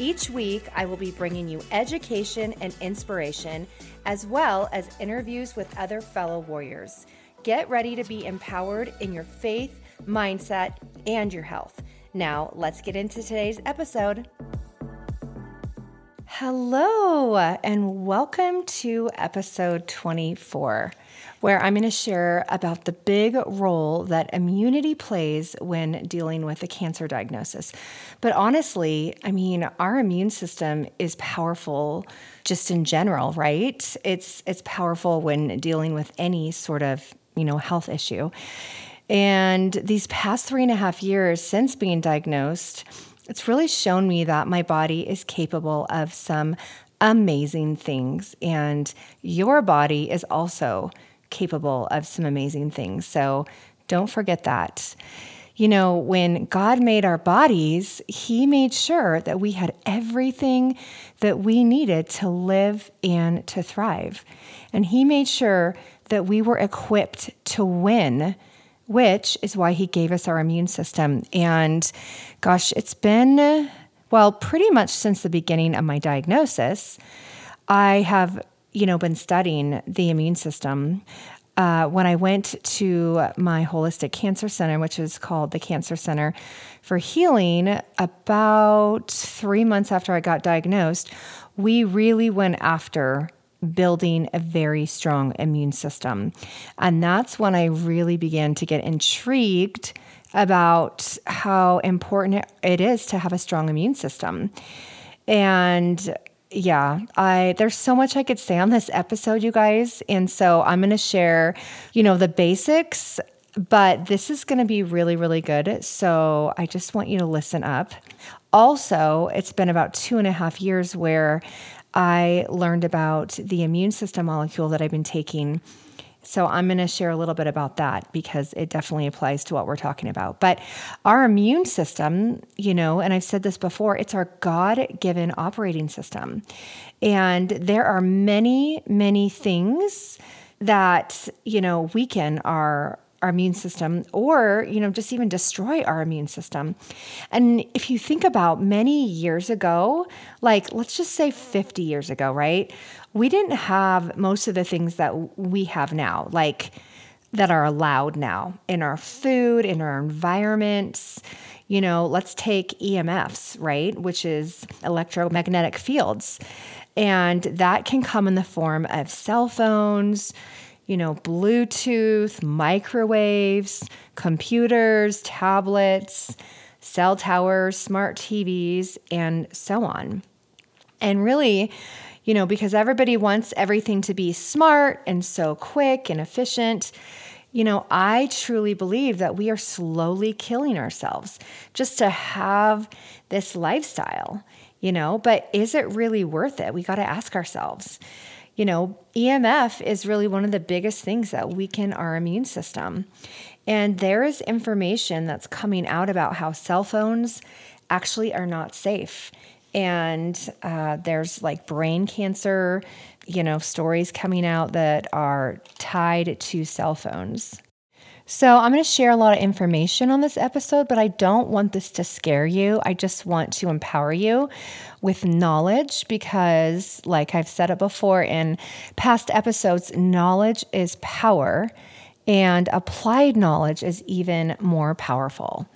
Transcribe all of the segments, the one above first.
Each week, I will be bringing you education and inspiration, as well as interviews with other fellow warriors. Get ready to be empowered in your faith, mindset, and your health. Now, let's get into today's episode. Hello, and welcome to episode 24, where I'm going to share about the big role that immunity plays when dealing with a cancer diagnosis. But honestly, I mean, our immune system is powerful just in general, right? It's it's powerful when dealing with any sort of, you know, health issue. And these past three and a half years since being diagnosed, it's really shown me that my body is capable of some amazing things. And your body is also capable of some amazing things. So don't forget that. You know, when God made our bodies, He made sure that we had everything that we needed to live and to thrive. And He made sure that we were equipped to win which is why he gave us our immune system. And gosh, it's been, well, pretty much since the beginning of my diagnosis, I have, you know, been studying the immune system. Uh, when I went to my holistic cancer center, which is called the Cancer Center for Healing, about three months after I got diagnosed, we really went after building a very strong immune system. And that's when I really began to get intrigued about how important it is to have a strong immune system. And yeah, I there's so much I could say on this episode, you guys. And so I'm going to share, you know, the basics, but this is going to be really, really good. So I just want you to listen up. Also, it's been about two and a half years where I learned about the immune system molecule that I've been taking. So I'm going to share a little bit about that because it definitely applies to what we're talking about. But our immune system, you know, and I've said this before, it's our God given operating system. And there are many, many things that, you know, weaken our our immune system or you know just even destroy our immune system and if you think about many years ago like let's just say 50 years ago right we didn't have most of the things that we have now like that are allowed now in our food in our environments you know let's take emfs right which is electromagnetic fields and that can come in the form of cell phones you know, Bluetooth, microwaves, computers, tablets, cell towers, smart TVs, and so on. And really, you know, because everybody wants everything to be smart and so quick and efficient, you know, I truly believe that we are slowly killing ourselves just to have this lifestyle, you know, but is it really worth it? We got to ask ourselves you know, EMF is really one of the biggest things that weaken our immune system. And there is information that's coming out about how cell phones actually are not safe. And uh, there's like brain cancer, you know, stories coming out that are tied to cell phones. So, I'm going to share a lot of information on this episode, but I don't want this to scare you. I just want to empower you with knowledge because, like I've said it before in past episodes, knowledge is power, and applied knowledge is even more powerful.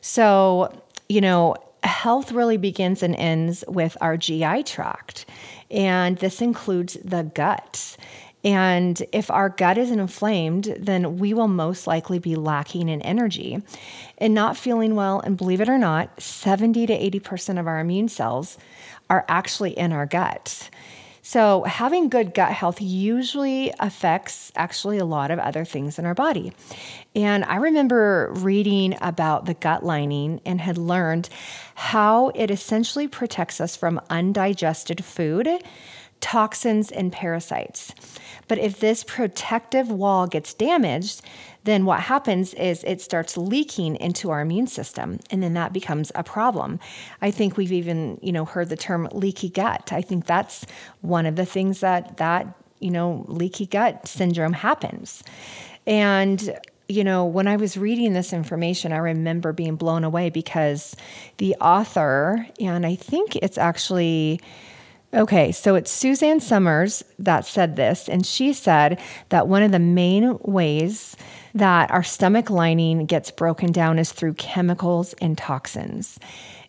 So, you know, health really begins and ends with our GI tract, and this includes the gut. And if our gut is inflamed, then we will most likely be lacking in energy and not feeling well. And believe it or not, 70 to 80% of our immune cells are actually in our gut. So, having good gut health usually affects actually a lot of other things in our body. And I remember reading about the gut lining and had learned how it essentially protects us from undigested food toxins, and parasites. But if this protective wall gets damaged, then what happens is it starts leaking into our immune system and then that becomes a problem. I think we've even, you know, heard the term leaky gut. I think that's one of the things that that, you know, leaky gut syndrome happens. And you know, when I was reading this information, I remember being blown away because the author, and I think it's actually Okay, so it's Suzanne Somers that said this, and she said that one of the main ways that our stomach lining gets broken down is through chemicals and toxins.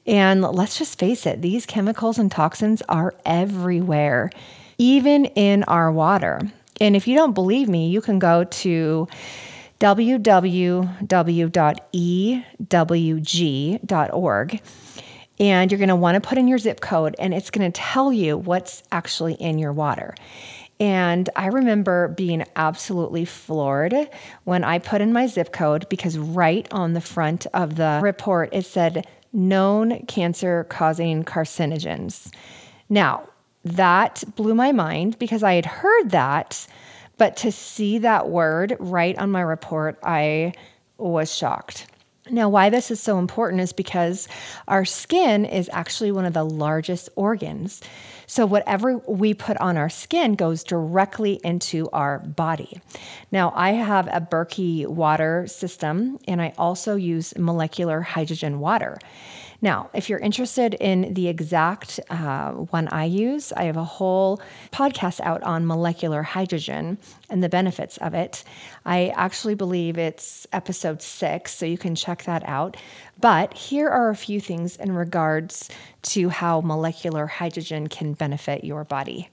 And let's just face it, these chemicals and toxins are everywhere, even in our water. And if you don't believe me, you can go to www.ewg.org and you're going to want to put in your zip code, and it's going to tell you what's actually in your water. And I remember being absolutely floored when I put in my zip code because right on the front of the report it said known cancer causing carcinogens. Now, that blew my mind because I had heard that, but to see that word right on my report, I was shocked. Now, why this is so important is because our skin is actually one of the largest organs. So, whatever we put on our skin goes directly into our body. Now, I have a Berkey water system, and I also use molecular hydrogen water. Now, if you're interested in the exact uh, one I use, I have a whole podcast out on molecular hydrogen and the benefits of it. I actually believe it's episode six, so you can check that out. But here are a few things in regards to how molecular hydrogen can benefit your body.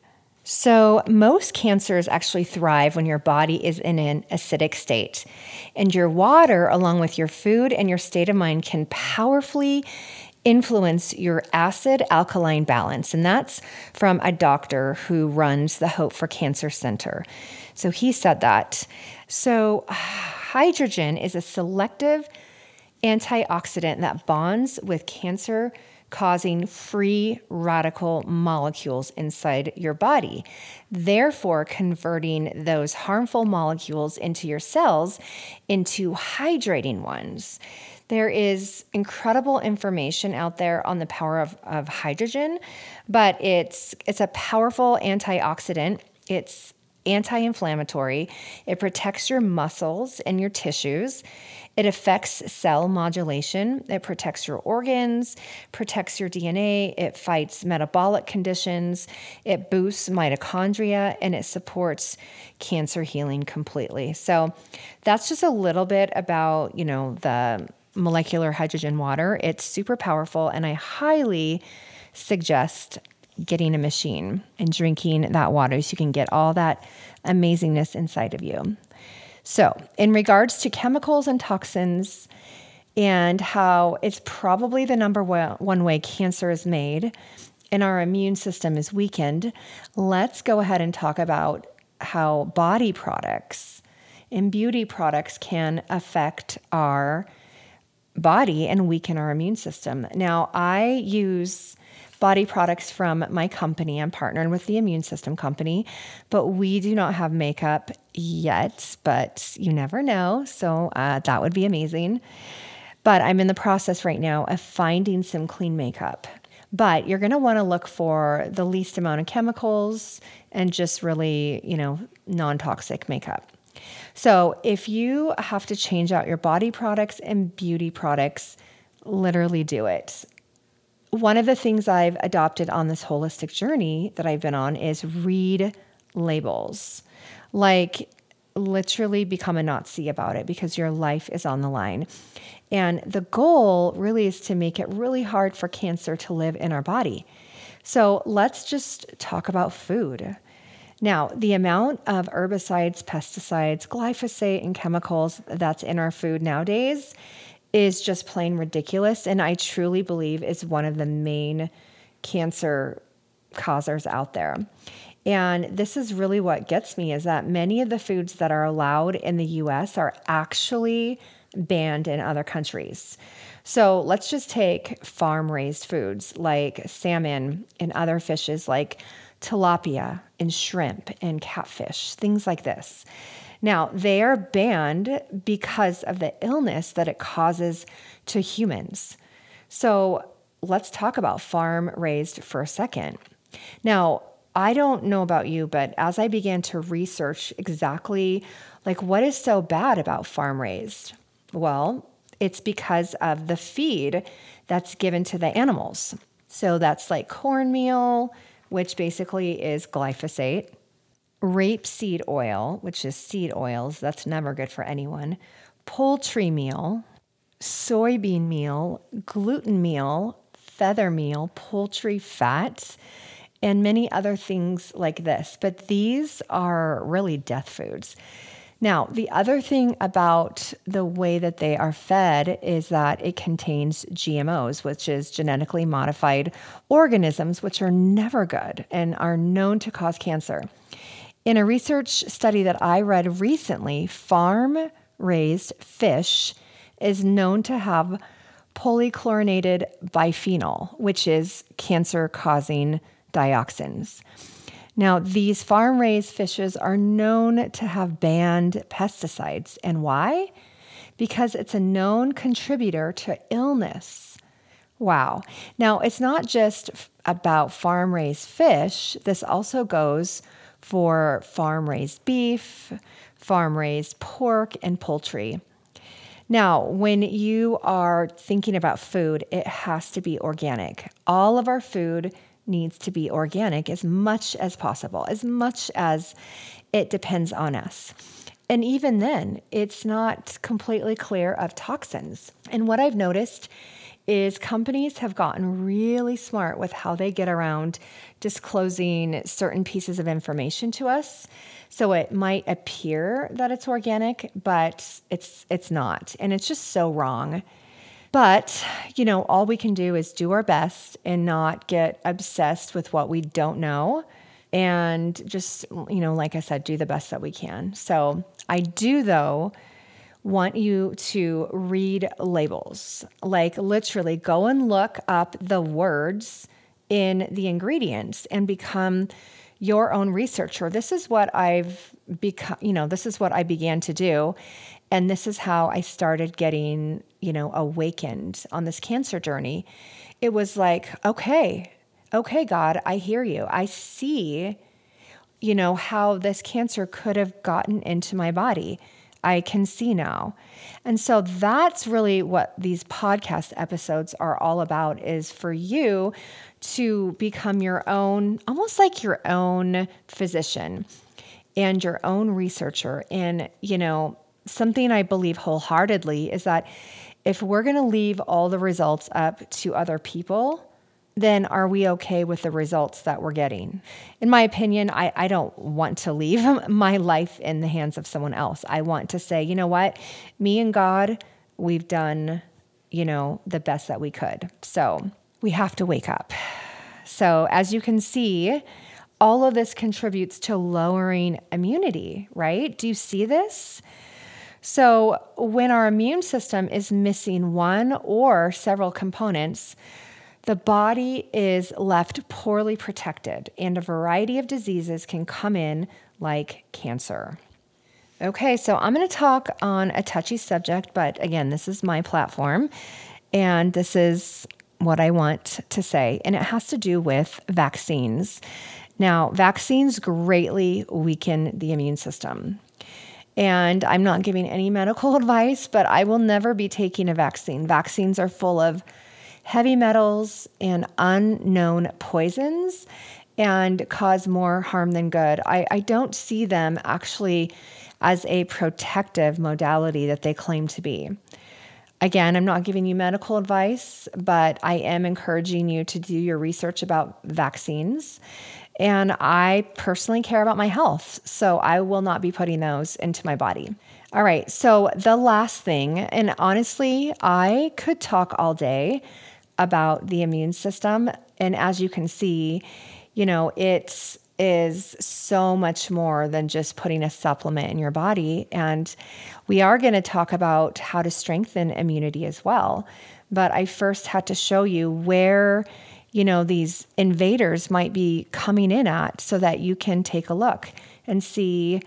So, most cancers actually thrive when your body is in an acidic state. And your water, along with your food and your state of mind, can powerfully influence your acid alkaline balance. And that's from a doctor who runs the Hope for Cancer Center. So, he said that. So, hydrogen is a selective antioxidant that bonds with cancer causing free radical molecules inside your body, therefore, converting those harmful molecules into your cells into hydrating ones. There is incredible information out there on the power of, of hydrogen, but it's it's a powerful antioxidant. It's anti inflammatory, it protects your muscles and your tissues, it affects cell modulation, it protects your organs, protects your DNA, it fights metabolic conditions, it boosts mitochondria, and it supports cancer healing completely. So that's just a little bit about, you know, the molecular hydrogen water. It's super powerful, and I highly suggest getting a machine and drinking that water so you can get all that amazingness inside of you. So, in regards to chemicals and toxins, and how it's probably the number one way cancer is made and our immune system is weakened, let's go ahead and talk about how body products and beauty products can affect our body and weaken our immune system. Now, I use body products from my company. I'm partnered with the Immune System Company, but we do not have makeup yet, but you never know. So uh, that would be amazing. But I'm in the process right now of finding some clean makeup. But you're going to want to look for the least amount of chemicals and just really, you know, non toxic makeup. So if you have to change out your body products and beauty products, literally do it one of the things I've adopted on this holistic journey that I've been on is read labels. Like, literally become a Nazi about it because your life is on the line. And the goal really is to make it really hard for cancer to live in our body. So let's just talk about food. Now, the amount of herbicides, pesticides, glyphosate, and chemicals that's in our food nowadays is just plain ridiculous. And I truly believe is one of the main cancer causers out there. And this is really what gets me is that many of the foods that are allowed in the US are actually banned in other countries. So let's just take farm raised foods like salmon and other fishes like tilapia and shrimp and catfish, things like this. Now, they are banned because of the illness that it causes to humans. So let's talk about farm raised for a second. Now, I don't know about you, but as I began to research exactly like what is so bad about farm raised, well, it's because of the feed that's given to the animals. So that's like cornmeal, which basically is glyphosate, rapeseed oil, which is seed oils, that's never good for anyone, poultry meal, soybean meal, gluten meal, feather meal, poultry fats, and many other things like this. But these are really death foods. Now, the other thing about the way that they are fed is that it contains GMOs, which is genetically modified organisms, which are never good and are known to cause cancer. In a research study that I read recently, farm raised fish is known to have polychlorinated biphenyl, which is cancer causing dioxins. Now, these farm raised fishes are known to have banned pesticides. And why? Because it's a known contributor to illness. Wow. Now, it's not just about farm raised fish, this also goes for farm raised beef, farm raised pork, and poultry. Now, when you are thinking about food, it has to be organic. All of our food needs to be organic as much as possible, as much as it depends on us. And even then, it's not completely clear of toxins. And what I've noticed is companies have gotten really smart with how they get around disclosing certain pieces of information to us. So it might appear that it's organic, but it's it's not. And it's just so wrong. But, you know, all we can do is do our best and not get obsessed with what we don't know and just, you know, like I said, do the best that we can. So I do, though, want you to read labels. Like literally go and look up the words in the ingredients and become your own researcher. This is what I've become, you know, this is what I began to do. And this is how I started getting, you know, awakened on this cancer journey. It was like, okay, okay, God, I hear you. I see, you know, how this cancer could have gotten into my body. I can see now. And so that's really what these podcast episodes are all about is for you to become your own almost like your own physician and your own researcher and you know something I believe wholeheartedly is that if we're going to leave all the results up to other people, then are we okay with the results that we're getting? In my opinion, I, I don't want to leave my life in the hands of someone else. I want to say, you know what? Me and God, we've done, you know, the best that we could. So we have to wake up. So as you can see, all of this contributes to lowering immunity, right? Do you see this? So, when our immune system is missing one or several components, the body is left poorly protected, and a variety of diseases can come in, like cancer. Okay, so I'm going to talk on a touchy subject, but again, this is my platform, and this is what I want to say, and it has to do with vaccines. Now, vaccines greatly weaken the immune system. And I'm not giving any medical advice, but I will never be taking a vaccine. Vaccines are full of heavy metals and unknown poisons and cause more harm than good. I, I don't see them actually as a protective modality that they claim to be. Again, I'm not giving you medical advice, but I am encouraging you to do your research about vaccines and I personally care about my health. So I will not be putting those into my body. All right. So the last thing, and honestly, I could talk all day about the immune system. And as you can see, you know, it's is so much more than just putting a supplement in your body. And we are going to talk about how to strengthen immunity as well. But I first had to show you where, you know, these invaders might be coming in at so that you can take a look and see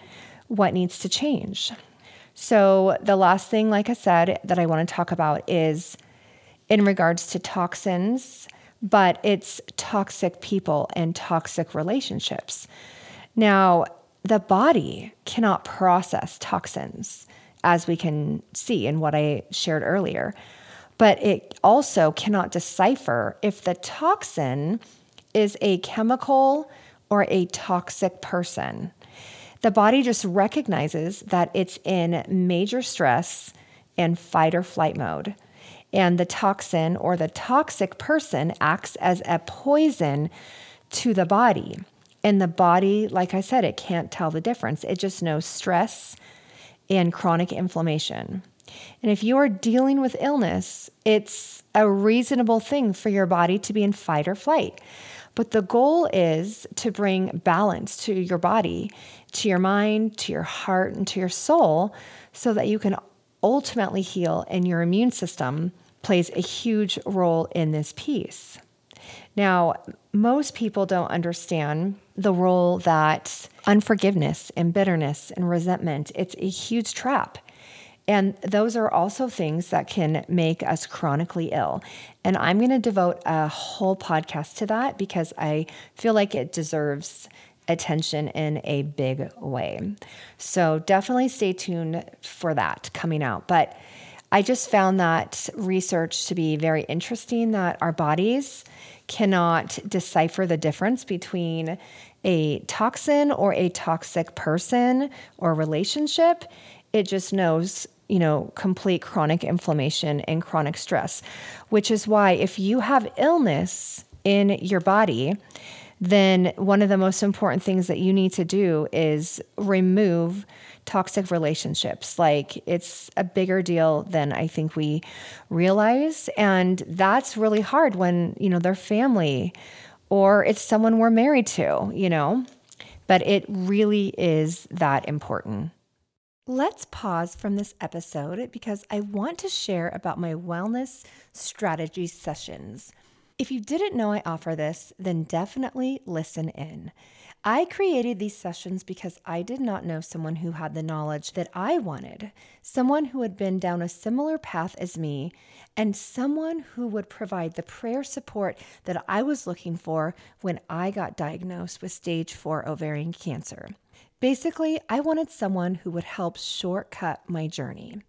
what needs to change. So, the last thing, like I said, that I want to talk about is in regards to toxins but it's toxic people and toxic relationships. Now, the body cannot process toxins, as we can see in what I shared earlier, but it also cannot decipher if the toxin is a chemical or a toxic person. The body just recognizes that it's in major stress and fight or flight mode and the toxin or the toxic person acts as a poison to the body. And the body, like I said, it can't tell the difference. It just knows stress and chronic inflammation. And if you are dealing with illness, it's a reasonable thing for your body to be in fight or flight. But the goal is to bring balance to your body, to your mind, to your heart, and to your soul so that you can ultimately heal and your immune system plays a huge role in this piece. Now, most people don't understand the role that unforgiveness and bitterness and resentment, it's a huge trap. And those are also things that can make us chronically ill. And I'm going to devote a whole podcast to that because I feel like it deserves attention in a big way. So definitely stay tuned for that coming out. But I just found that research to be very interesting that our bodies cannot decipher the difference between a toxin or a toxic person or relationship. It just knows, you know, complete chronic inflammation and chronic stress, which is why if you have illness in your body, then one of the most important things that you need to do is remove toxic relationships. Like it's a bigger deal than I think we realize. And that's really hard when, you know, they're family or it's someone we're married to, you know, but it really is that important. Let's pause from this episode because I want to share about my wellness strategy sessions. If you didn't know I offer this, then definitely listen in. I created these sessions because I did not know someone who had the knowledge that I wanted, someone who had been down a similar path as me, and someone who would provide the prayer support that I was looking for when I got diagnosed with stage four ovarian cancer. Basically, I wanted someone who would help shortcut my journey.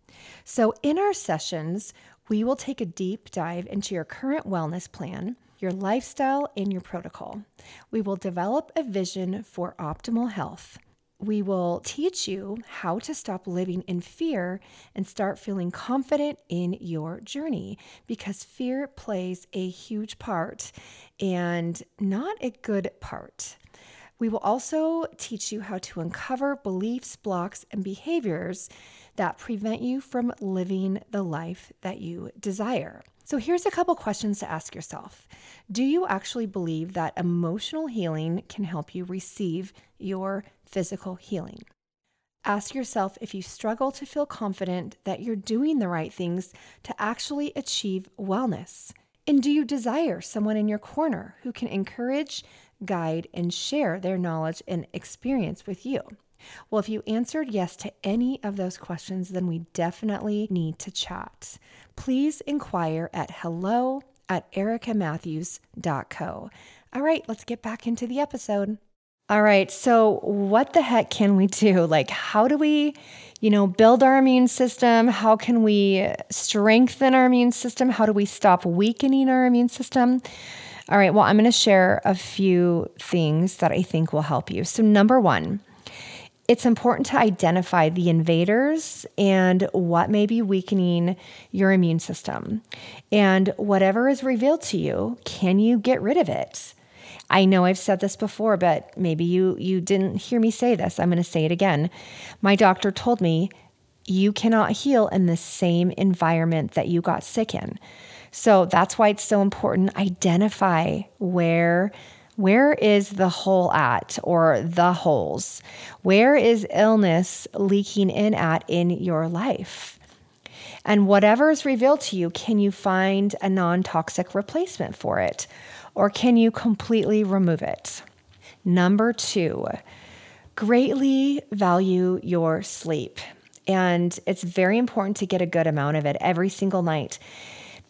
So, in our sessions, we will take a deep dive into your current wellness plan your lifestyle, and your protocol. We will develop a vision for optimal health. We will teach you how to stop living in fear and start feeling confident in your journey because fear plays a huge part and not a good part. We will also teach you how to uncover beliefs, blocks, and behaviors that prevent you from living the life that you desire. So, here's a couple questions to ask yourself Do you actually believe that emotional healing can help you receive your physical healing? Ask yourself if you struggle to feel confident that you're doing the right things to actually achieve wellness. And do you desire someone in your corner who can encourage, guide, and share their knowledge and experience with you? Well, if you answered yes to any of those questions, then we definitely need to chat. Please inquire at hello at ericamatthews.co. All right, let's get back into the episode. All right, so what the heck can we do? Like, how do we, you know, build our immune system? How can we strengthen our immune system? How do we stop weakening our immune system? All right, well, I'm going to share a few things that I think will help you. So, number one, it's important to identify the invaders and what may be weakening your immune system. And whatever is revealed to you, can you get rid of it? I know I've said this before, but maybe you you didn't hear me say this. I'm going to say it again. My doctor told me you cannot heal in the same environment that you got sick in. So that's why it's so important identify where Where is the hole at or the holes? Where is illness leaking in at in your life? And whatever is revealed to you, can you find a non toxic replacement for it? Or can you completely remove it? Number two, greatly value your sleep. And it's very important to get a good amount of it every single night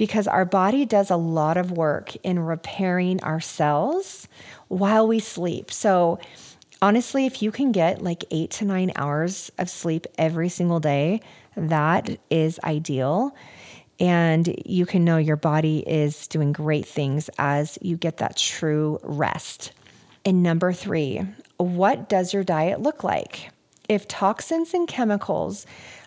because our body does a lot of work in repairing our cells while we sleep. So, honestly, if you can get like eight to nine hours of sleep every single day, that is ideal. And you can know your body is doing great things as you get that true rest. And number three, what does your diet look like? If toxins and chemicals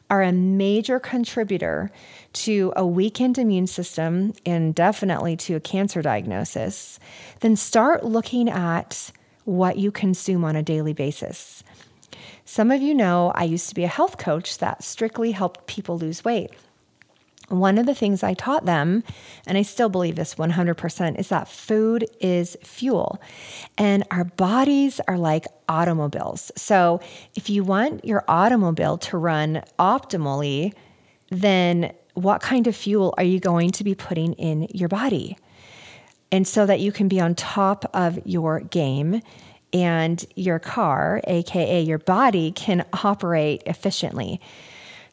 are a major contributor to a weakened immune system and definitely to a cancer diagnosis, then start looking at what you consume on a daily basis. Some of you know I used to be a health coach that strictly helped people lose weight. One of the things I taught them, and I still believe this 100%, is that food is fuel. And our bodies are like automobiles. So if you want your automobile to run optimally, then what kind of fuel are you going to be putting in your body? And so that you can be on top of your game and your car, AKA your body, can operate efficiently.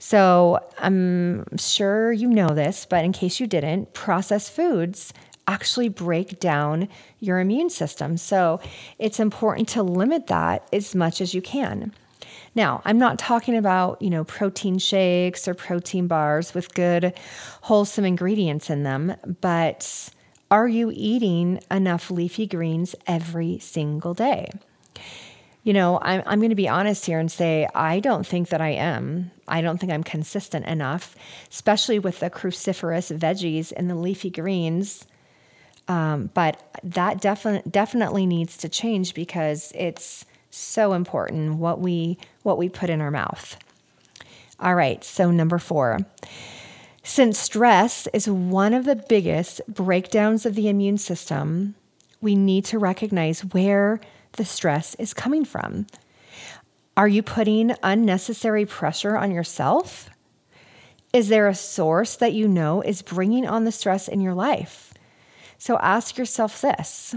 So I'm sure you know this, but in case you didn't, processed foods actually break down your immune system. So it's important to limit that as much as you can. Now, I'm not talking about, you know, protein shakes or protein bars with good wholesome ingredients in them, but are you eating enough leafy greens every single day? You know, I'm, I'm going to be honest here and say, I don't think that I am. I don't think I'm consistent enough, especially with the cruciferous veggies and the leafy greens. Um, but that definitely definitely needs to change because it's so important what we what we put in our mouth. All right, so number four. Since stress is one of the biggest breakdowns of the immune system, we need to recognize where the stress is coming from. Are you putting unnecessary pressure on yourself? Is there a source that you know is bringing on the stress in your life? So ask yourself this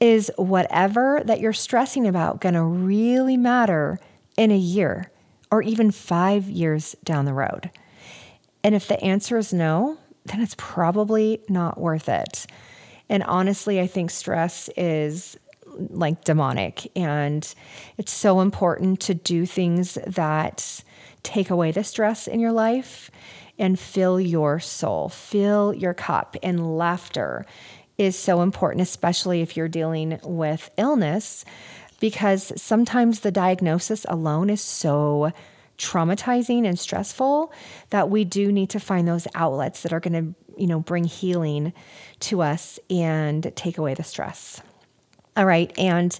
Is whatever that you're stressing about going to really matter in a year or even five years down the road? And if the answer is no, then it's probably not worth it. And honestly, I think stress is like demonic. And it's so important to do things that take away the stress in your life and fill your soul, fill your cup. And laughter is so important, especially if you're dealing with illness, because sometimes the diagnosis alone is so traumatizing and stressful that we do need to find those outlets that are going to you know bring healing to us and take away the stress all right. And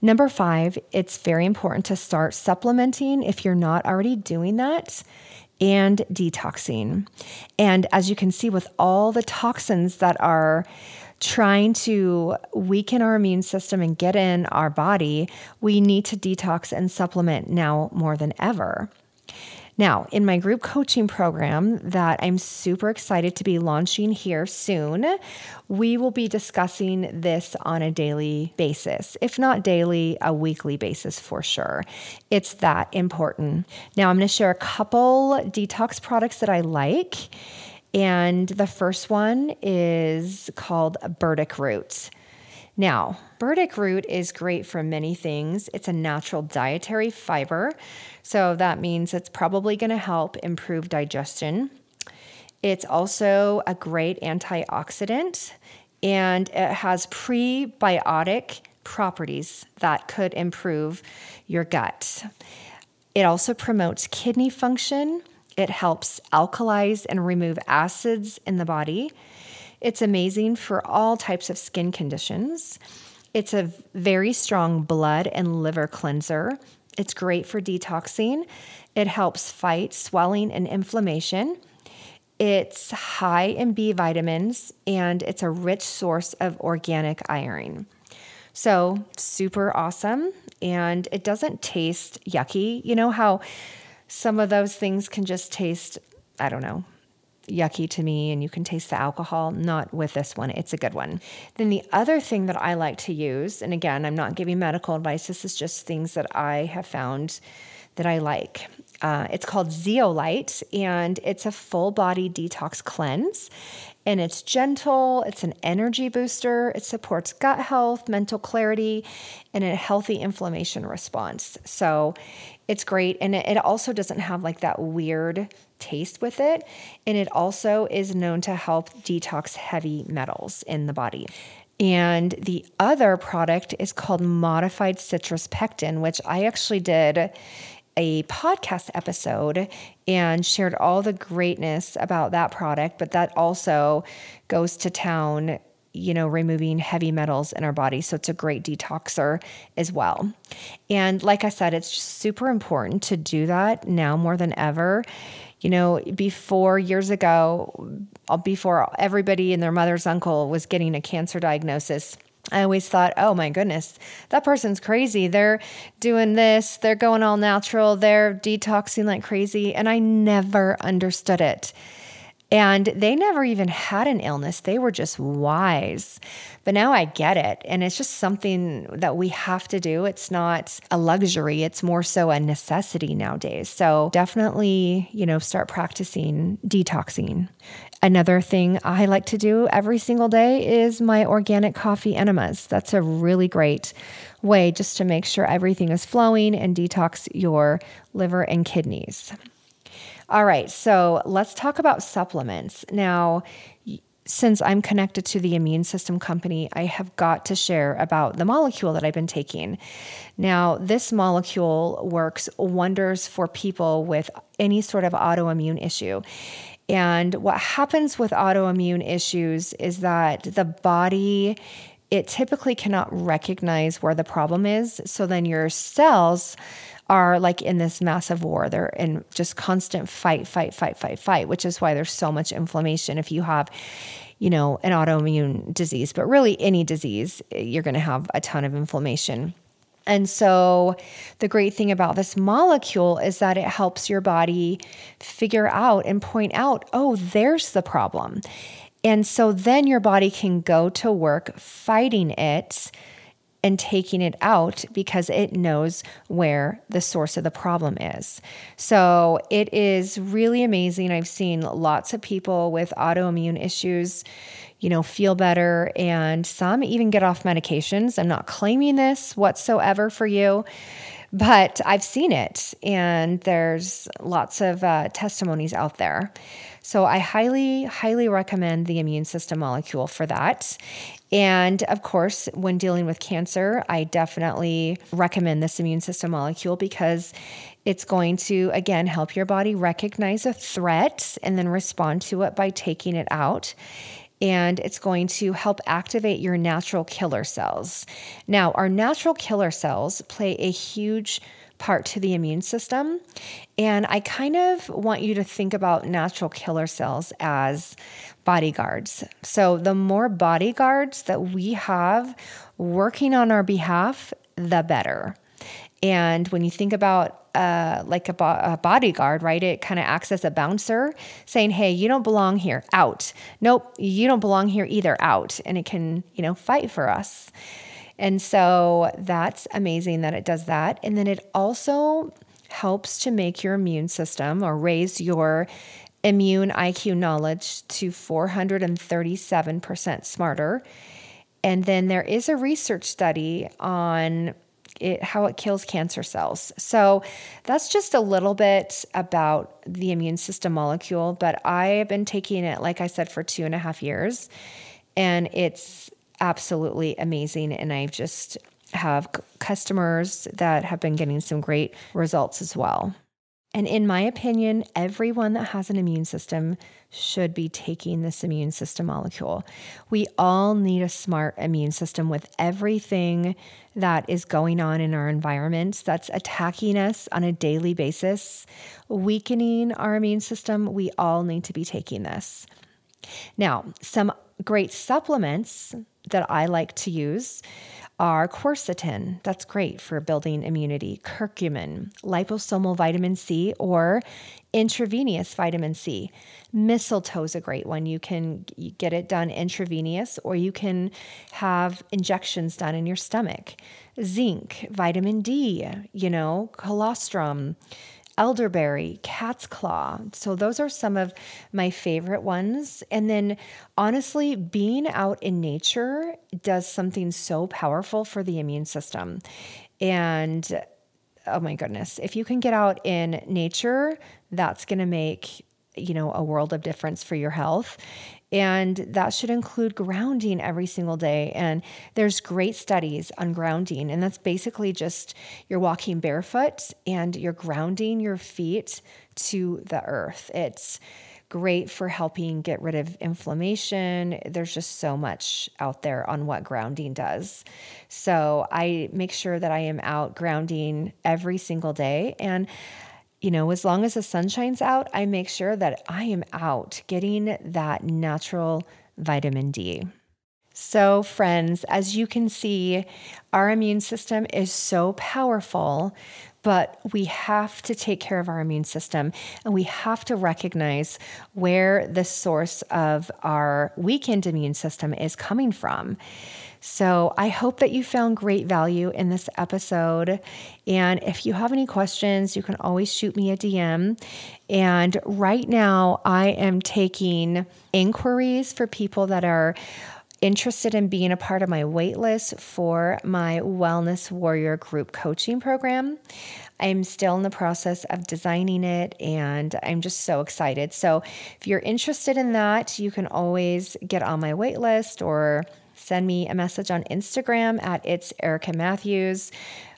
number five, it's very important to start supplementing if you're not already doing that and detoxing. And as you can see, with all the toxins that are trying to weaken our immune system and get in our body, we need to detox and supplement now more than ever. Now, in my group coaching program that I'm super excited to be launching here soon, we will be discussing this on a daily basis, if not daily, a weekly basis for sure. It's that important. Now, I'm going to share a couple detox products that I like. And the first one is called Burdock Root. Now, burdock root is great for many things. It's a natural dietary fiber, so that means it's probably going to help improve digestion. It's also a great antioxidant and it has prebiotic properties that could improve your gut. It also promotes kidney function. It helps alkalize and remove acids in the body. It's amazing for all types of skin conditions. It's a very strong blood and liver cleanser. It's great for detoxing. It helps fight swelling and inflammation. It's high in B vitamins and it's a rich source of organic iron. So, super awesome. And it doesn't taste yucky. You know how some of those things can just taste, I don't know, yucky to me and you can taste the alcohol. Not with this one. It's a good one. Then the other thing that I like to use, and again, I'm not giving medical advice, this is just things that I have found that I like. Uh, it's called Zeolite, and it's a full body detox cleanse. And it's gentle, it's an energy booster, it supports gut health, mental clarity, and a healthy inflammation response. So it's great. And it also doesn't have like that weird taste with it. And it also is known to help detox heavy metals in the body. And the other product is called modified citrus pectin, which I actually did a podcast episode and shared all the greatness about that product, but that also goes to town, you know, removing heavy metals in our body. So it's a great detoxer as well. And like I said, it's just super important to do that now more than ever. You know, before years ago, uh, before everybody and their mother's uncle was getting a cancer diagnosis, I always thought, oh my goodness, that person's crazy. They're doing this, they're going all natural, they're detoxing like crazy. And I never understood it. And they never even had an illness. They were just wise. But now I get it. And it's just something that we have to do. It's not a luxury, it's more so a necessity nowadays. So definitely, you know, start practicing detoxing. Another thing I like to do every single day is my organic coffee enemas. That's a really great way just to make sure everything is flowing and detox your liver and kidneys. All right, so let's talk about supplements. Now, since I'm connected to the immune system company, I have got to share about the molecule that I've been taking. Now, this molecule works wonders for people with any sort of autoimmune issue. And what happens with autoimmune issues is that the body it typically cannot recognize where the problem is. So then your cells are like in this massive war. They're in just constant fight, fight, fight, fight, fight, which is why there's so much inflammation if you have, you know, an autoimmune disease. But really, any disease, you're going to have a ton of inflammation. And so, the great thing about this molecule is that it helps your body figure out and point out, oh, there's the problem. And so then your body can go to work fighting it and taking it out because it knows where the source of the problem is. So it is really amazing. I've seen lots of people with autoimmune issues you know, feel better. And some even get off medications. I'm not claiming this whatsoever for you, but I've seen it. And there's lots of uh, testimonies out there. So I highly, highly recommend the immune system molecule for that. And of course, when dealing with cancer, I definitely recommend this immune system molecule because it's going to, again, help your body recognize a threat and then respond to it by taking it out and it's going to help activate your natural killer cells. Now, our natural killer cells play a huge part to the immune system. And I kind of want you to think about natural killer cells as bodyguards. So, the more bodyguards that we have working on our behalf, the better. And when you think about uh, like a, bo- a, bodyguard, right? It kind of acts as a bouncer saying, hey, you don't belong here, out. Nope, you don't belong here either, out. And it can, you know, fight for us. And so that's amazing that it does that. And then it also helps to make your immune system or raise your immune IQ knowledge to 437% smarter. And then there is a research study on it, how it kills cancer cells. So that's just a little bit about the immune system molecule. But I've been taking it, like I said, for two and a half years, and it's absolutely amazing. And I've just have customers that have been getting some great results as well. And in my opinion, everyone that has an immune system should be taking this immune system molecule. We all need a smart immune system with everything that is going on in our environment that's attacking us on a daily basis, weakening our immune system. We all need to be taking this. Now, some great supplements that I like to use are quercetin, that's great for building immunity, curcumin, liposomal vitamin C, or intravenous vitamin C. Mistletoe is a great one. You can get it done intravenous, or you can have injections done in your stomach. Zinc, vitamin D, you know, colostrum elderberry, cat's claw. So, those are some of my favorite ones. And then, honestly, being out in nature does something so powerful for the immune system. And oh my goodness, if you can get out in nature, that's going to make you know a world of difference for your health and that should include grounding every single day. And there's great studies on grounding. And that's basically just you're walking barefoot and you're grounding your feet to the earth. It's great for helping get rid of inflammation. There's just so much out there on what grounding does. So I make sure that I am out grounding every single day. And you know, as long as the sun shines out, I make sure that I am out getting that natural vitamin D. So, friends, as you can see, our immune system is so powerful, but we have to take care of our immune system and we have to recognize where the source of our weakened immune system is coming from. So I hope that you found great value in this episode. And if you have any questions, you can always shoot me a DM. And right now, I am taking inquiries for people that are interested in being a part of my waitlist for my Wellness Warrior group coaching program. I'm still in the process of designing it and I'm just so excited. So, if you're interested in that, you can always get on my waitlist or send me a message on Instagram at it's Erica Matthews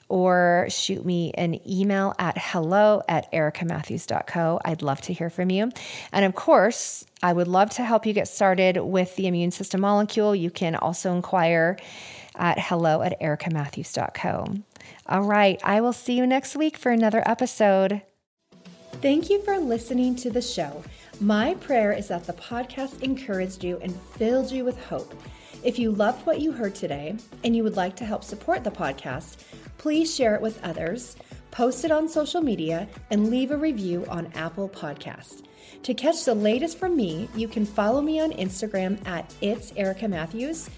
or shoot me an email at hello at ericamatthews.co. I'd love to hear from you. And of course, I would love to help you get started with the immune system molecule. You can also inquire at hello at ericamatthews.co. All right, I will see you next week for another episode. Thank you for listening to the show. My prayer is that the podcast encouraged you and filled you with hope. If you loved what you heard today and you would like to help support the podcast, please share it with others, post it on social media, and leave a review on Apple Podcast. To catch the latest from me, you can follow me on Instagram at It's Erica Matthews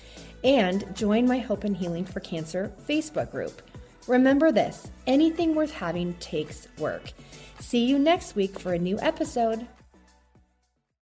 and join my Hope and Healing for Cancer Facebook group. Remember this anything worth having takes work. See you next week for a new episode.